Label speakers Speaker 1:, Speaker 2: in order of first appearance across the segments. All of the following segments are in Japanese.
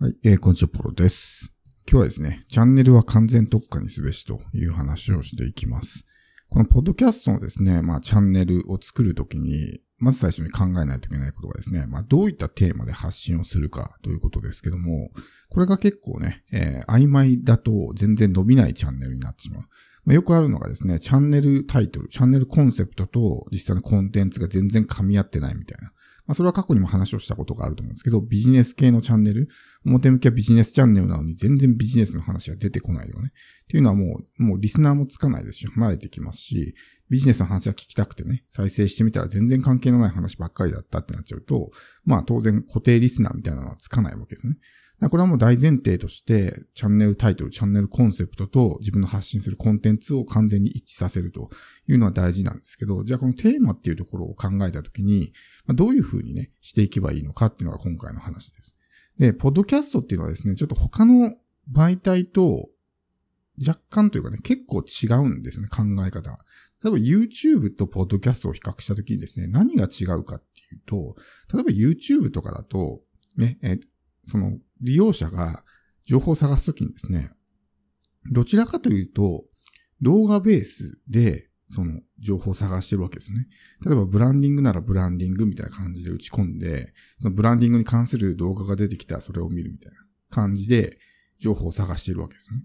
Speaker 1: はい、えー、こんにちは、ポロです。今日はですね、チャンネルは完全特化にすべしという話をしていきます。このポッドキャストのですね、まあ、チャンネルを作るときに、まず最初に考えないといけないことがですね、まあ、どういったテーマで発信をするかということですけども、これが結構ね、えー曖昧だと全然伸びないチャンネルになってしまう。まあ、よくあるのがですね、チャンネルタイトル、チャンネルコンセプトと実際のコンテンツが全然噛み合ってないみたいな。まあ、それは過去にも話をしたことがあると思うんですけど、ビジネス系のチャンネル、表向きはビジネスチャンネルなのに全然ビジネスの話が出てこないよね。っていうのはもう、もうリスナーもつかないですし、離れてきますし、ビジネスの話は聞きたくてね、再生してみたら全然関係のない話ばっかりだったってなっちゃうと、まあ当然固定リスナーみたいなのはつかないわけですね。これはもう大前提として、チャンネルタイトル、チャンネルコンセプトと自分の発信するコンテンツを完全に一致させるというのは大事なんですけど、じゃあこのテーマっていうところを考えたときに、どういうふうにね、していけばいいのかっていうのが今回の話です。で、ポッドキャストっていうのはですね、ちょっと他の媒体と若干というかね、結構違うんですね、考え方。例えば YouTube とポッドキャストを比較したときにですね、何が違うかっていうと、例えば YouTube とかだと、ね、え、その利用者が情報を探すときにですね、どちらかというと、動画ベースで、その情報を探してるわけですね。例えばブランディングならブランディングみたいな感じで打ち込んで、そのブランディングに関する動画が出てきたらそれを見るみたいな感じで情報を探しているわけですね。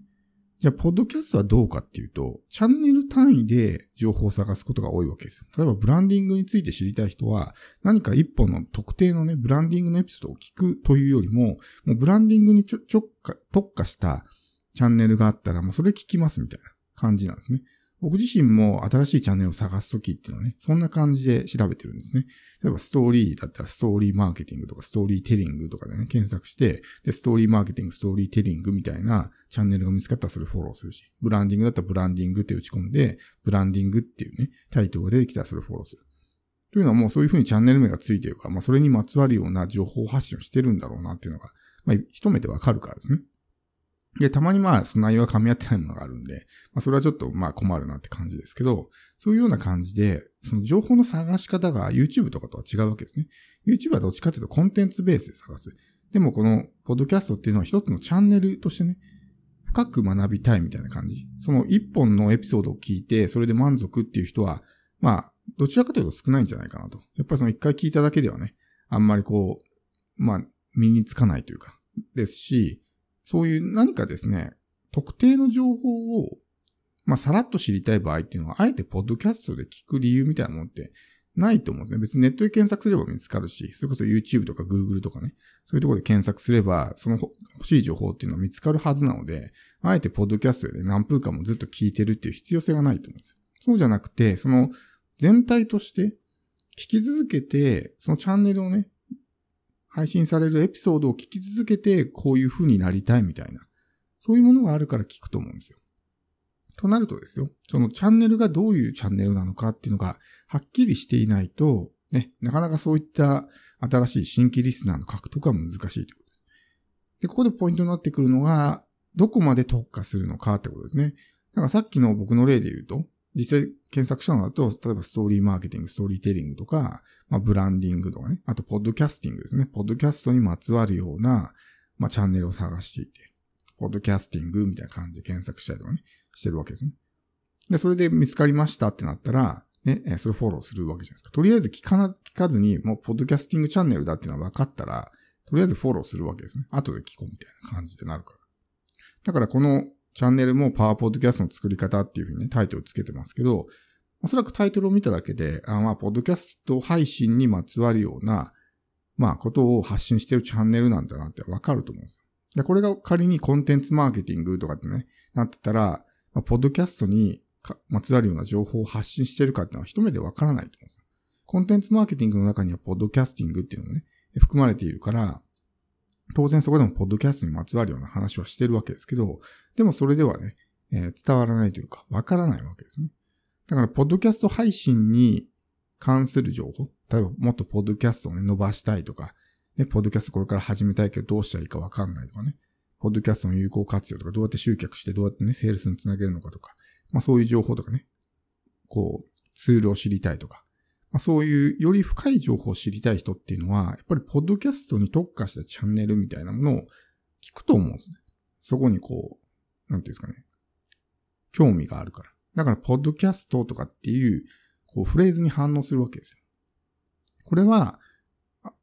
Speaker 1: じゃあ、ポッドキャストはどうかっていうと、チャンネル単位で情報を探すことが多いわけですよ。例えば、ブランディングについて知りたい人は、何か一本の特定のね、ブランディングのエピソードを聞くというよりも、もうブランディングにちょ、ちょっか、特化したチャンネルがあったら、もうそれ聞きますみたいな感じなんですね。僕自身も新しいチャンネルを探すときっていうのはね、そんな感じで調べてるんですね。例えばストーリーだったらストーリーマーケティングとかストーリーテリングとかでね、検索して、で、ストーリーマーケティング、ストーリーテリングみたいなチャンネルが見つかったらそれフォローするし、ブランディングだったらブランディングって打ち込んで、ブランディングっていうね、タイトルが出てきたらそれフォローする。というのはもうそういうふうにチャンネル名がついているから、まあそれにまつわるような情報発信をしてるんだろうなっていうのが、まあ一目でわかるからですね。で、たまにまあ、その内容が噛み合ってないものがあるんで、まあ、それはちょっとまあ困るなって感じですけど、そういうような感じで、その情報の探し方が YouTube とかとは違うわけですね。YouTube はどっちかというとコンテンツベースで探す。でもこの、ポッドキャストっていうのは一つのチャンネルとしてね、深く学びたいみたいな感じ。その一本のエピソードを聞いて、それで満足っていう人は、まあ、どちらかというと少ないんじゃないかなと。やっぱりその一回聞いただけではね、あんまりこう、まあ、身につかないというか、ですし、そういう何かですね、特定の情報を、まあ、さらっと知りたい場合っていうのは、あえてポッドキャストで聞く理由みたいなものってないと思うんですね。別にネットで検索すれば見つかるし、それこそ YouTube とか Google とかね、そういうところで検索すれば、その欲しい情報っていうのは見つかるはずなので、あえてポッドキャストで、何分間もずっと聞いてるっていう必要性がないと思うんですよ。そうじゃなくて、その全体として聞き続けて、そのチャンネルをね、配信されるエピソードを聞き続けて、こういう風になりたいみたいな。そういうものがあるから聞くと思うんですよ。となるとですよ、そのチャンネルがどういうチャンネルなのかっていうのがはっきりしていないと、ね、なかなかそういった新しい新規リスナーの獲得は難しいということです。で、ここでポイントになってくるのが、どこまで特化するのかってことですね。だからさっきの僕の例で言うと、実際検索したのだと、例えばストーリーマーケティング、ストーリーテリングとか、まあ、ブランディングとかね、あとポッドキャスティングですね。ポッドキャストにまつわるような、まあ、チャンネルを探していて、ポッドキャスティングみたいな感じで検索したりとかね、してるわけですね。で、それで見つかりましたってなったら、ね、それフォローするわけじゃないですか。とりあえず聞かな、聞かずに、もう、ポッドキャスティングチャンネルだっていうのは分かったら、とりあえずフォローするわけですね。後で聞こうみたいな感じでなるから。だからこのチャンネルもパワーポッドキャストの作り方っていうふうにね、タイトルつけてますけど、おそらくタイトルを見ただけで、あまあ、ポッドキャスト配信にまつわるような、まあ、ことを発信してるチャンネルなんだなってわかると思うんですよ。で、これが仮にコンテンツマーケティングとかってね、なってたら、まあ、ポッドキャストにまつわるような情報を発信してるかっていうのは一目でわからないと思うんですよ。コンテンツマーケティングの中にはポッドキャスティングっていうのもね、含まれているから、当然そこでもポッドキャストにまつわるような話はしてるわけですけど、でもそれではね、えー伝わらないというか、わからないわけですね。だから、ポッドキャスト配信に関する情報、例えばもっとポッドキャストをね、伸ばしたいとか、ね、ポッドキャストこれから始めたいけどどうしたらいいかわかんないとかね、ポッドキャストの有効活用とか、どうやって集客してどうやってね、セールスにつなげるのかとか、まあそういう情報とかね、こう、ツールを知りたいとか、まあ、そういうより深い情報を知りたい人っていうのは、やっぱりポッドキャストに特化したチャンネルみたいなものを聞くと思うんですね。そこにこう、なんていうんですかね。興味があるから。だから、ポッドキャストとかっていう、こう、フレーズに反応するわけですよ。これは、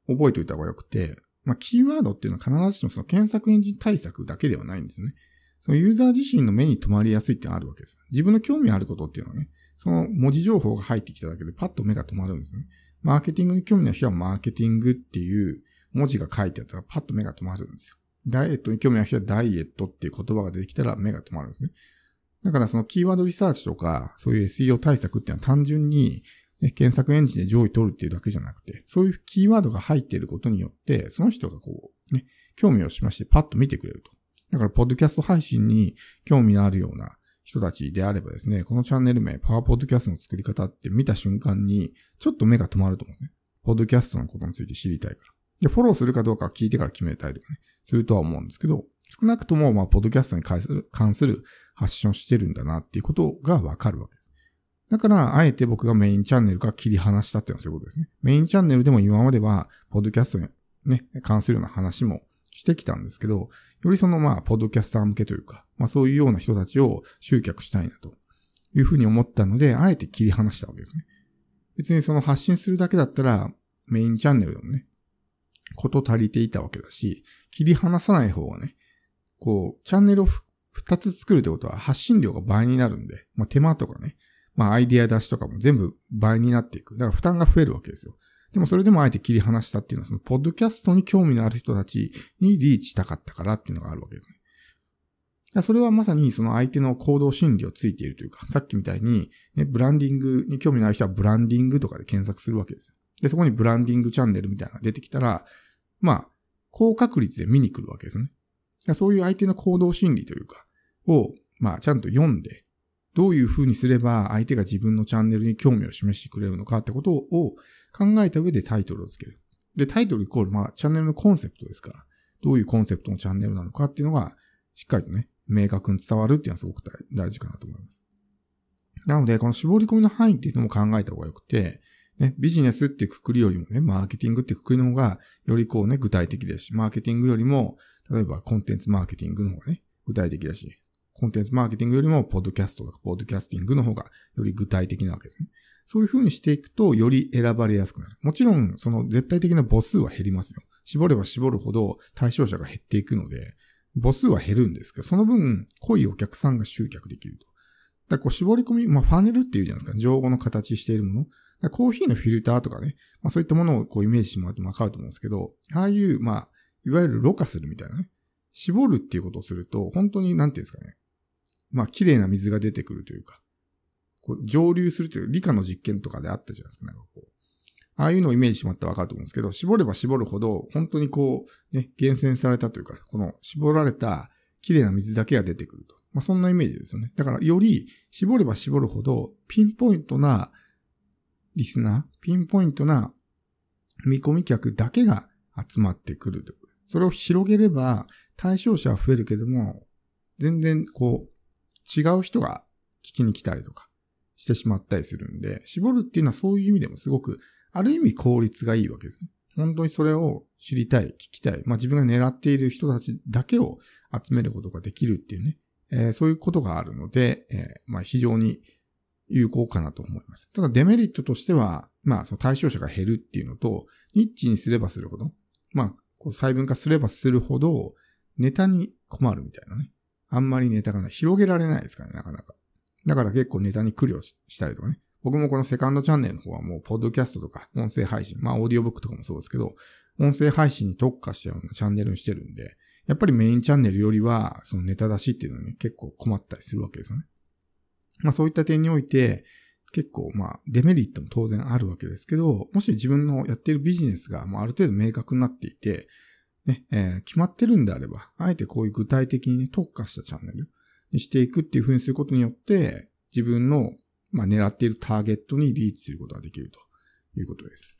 Speaker 1: 覚えておいた方がよくて、まあ、キーワードっていうのは必ずしもその検索エンジン対策だけではないんですね。そのユーザー自身の目に留まりやすいってのがあるわけです。自分の興味あることっていうのはね、その文字情報が入ってきただけでパッと目が止まるんですね。マーケティングに興味の人はマーケティングっていう文字が書いてあったらパッと目が止まるんですよ。ダイエットに興味の人はダイエットっていう言葉が出てきたら目が止まるんですね。だからそのキーワードリサーチとか、そういう SEO 対策っていうのは単純に、ね、検索エンジンで上位取るっていうだけじゃなくて、そういうキーワードが入っていることによって、その人がこう、ね、興味をしましてパッと見てくれると。だから、ポッドキャスト配信に興味のあるような人たちであればですね、このチャンネル名、パワーポッドキャストの作り方って見た瞬間に、ちょっと目が止まると思うんですね。ポッドキャストのことについて知りたいから。で、フォローするかどうか聞いてから決めたいとかね、するとは思うんですけど、少なくとも、まあ、ポッドキャストに関する関する発信をしてるんだなっていうことがわかるわけです。だから、あえて僕がメインチャンネルから切り離したっていうのはそういうことですね。メインチャンネルでも今までは、ポッドキャストにね、関するような話もしてきたんですけど、よりそのまあ、ポッドキャスター向けというか、まあそういうような人たちを集客したいなというふうに思ったので、あえて切り離したわけですね。別にその発信するだけだったら、メインチャンネルでもね、こと足りていたわけだし、切り離さない方がね、こう、チャンネルを二つ作るってことは発信量が倍になるんで、まあ手間とかね、まあアイディア出しとかも全部倍になっていく。だから負担が増えるわけですよ。でもそれでもあえて切り離したっていうのは、そのポッドキャストに興味のある人たちにリーチしたかったからっていうのがあるわけですね。それはまさにその相手の行動心理をついているというか、さっきみたいに、ね、ブランディングに興味のある人はブランディングとかで検索するわけですよ。で、そこにブランディングチャンネルみたいなのが出てきたら、まあ、高確率で見に来るわけですね。そういう相手の行動心理というか、を、まあ、ちゃんと読んで、どういう風にすれば相手が自分のチャンネルに興味を示してくれるのかってことを考えた上でタイトルをつける。で、タイトルイコール、まあ、チャンネルのコンセプトですから、どういうコンセプトのチャンネルなのかっていうのが、しっかりとね、明確に伝わるっていうのはすごく大事かなと思います。なので、この絞り込みの範囲っていうのも考えた方がよくて、ね、ビジネスってくくりよりもね、マーケティングってくくりの方が、よりこうね、具体的ですし、マーケティングよりも、例えばコンテンツマーケティングの方がね、具体的だし、コンテンツマーケティングよりも、ポッドキャストとか、ポッドキャスティングの方がより具体的なわけですね。そういう風にしていくと、より選ばれやすくなる。もちろん、その絶対的な母数は減りますよ。絞れば絞るほど対象者が減っていくので、母数は減るんですけど、その分、濃いお客さんが集客できると。だこう絞り込み、まあ、ファネルっていうじゃないですか。情報の形しているもの。だコーヒーのフィルターとかね、まあ、そういったものをこうイメージしてもらってもわかると思うんですけど、ああいう、まあ、いわゆるろ過するみたいなね。絞るっていうことをすると、本当になんていうんですかね。まあ、綺麗な水が出てくるというか、こう蒸留するという理科の実験とかであったじゃないですか。なんかこう。ああいうのをイメージしてもらったらわかると思うんですけど、絞れば絞るほど、本当にこう、ね、厳選されたというか、この絞られた綺麗な水だけが出てくると。まあ、そんなイメージですよね。だから、より絞れば絞るほど、ピンポイントなリスナー、ピンポイントな見込み客だけが集まってくると。それを広げれば、対象者は増えるけども、全然こう、違う人が聞きに来たりとかしてしまったりするんで、絞るっていうのはそういう意味でもすごく、ある意味効率がいいわけですね。本当にそれを知りたい、聞きたい、まあ自分が狙っている人たちだけを集めることができるっていうね、えー、そういうことがあるので、えー、まあ非常に有効かなと思います。ただデメリットとしては、まあその対象者が減るっていうのと、ニッチにすればするほど、まあこう細分化すればするほど、ネタに困るみたいなね。あんまりネタがない。広げられないですからね、なかなか。だから結構ネタに苦慮したりとかね。僕もこのセカンドチャンネルの方はもう、ポッドキャストとか、音声配信、まあ、オーディオブックとかもそうですけど、音声配信に特化したようなチャンネルにしてるんで、やっぱりメインチャンネルよりは、そのネタ出しっていうのに結構困ったりするわけですよね。まあそういった点において、結構まあデメリットも当然あるわけですけど、もし自分のやっているビジネスがもうある程度明確になっていて、ね、えー、決まってるんであれば、あえてこういう具体的にね、特化したチャンネルにしていくっていうふうにすることによって、自分の、まあ、狙っているターゲットにリーチすることができるということです。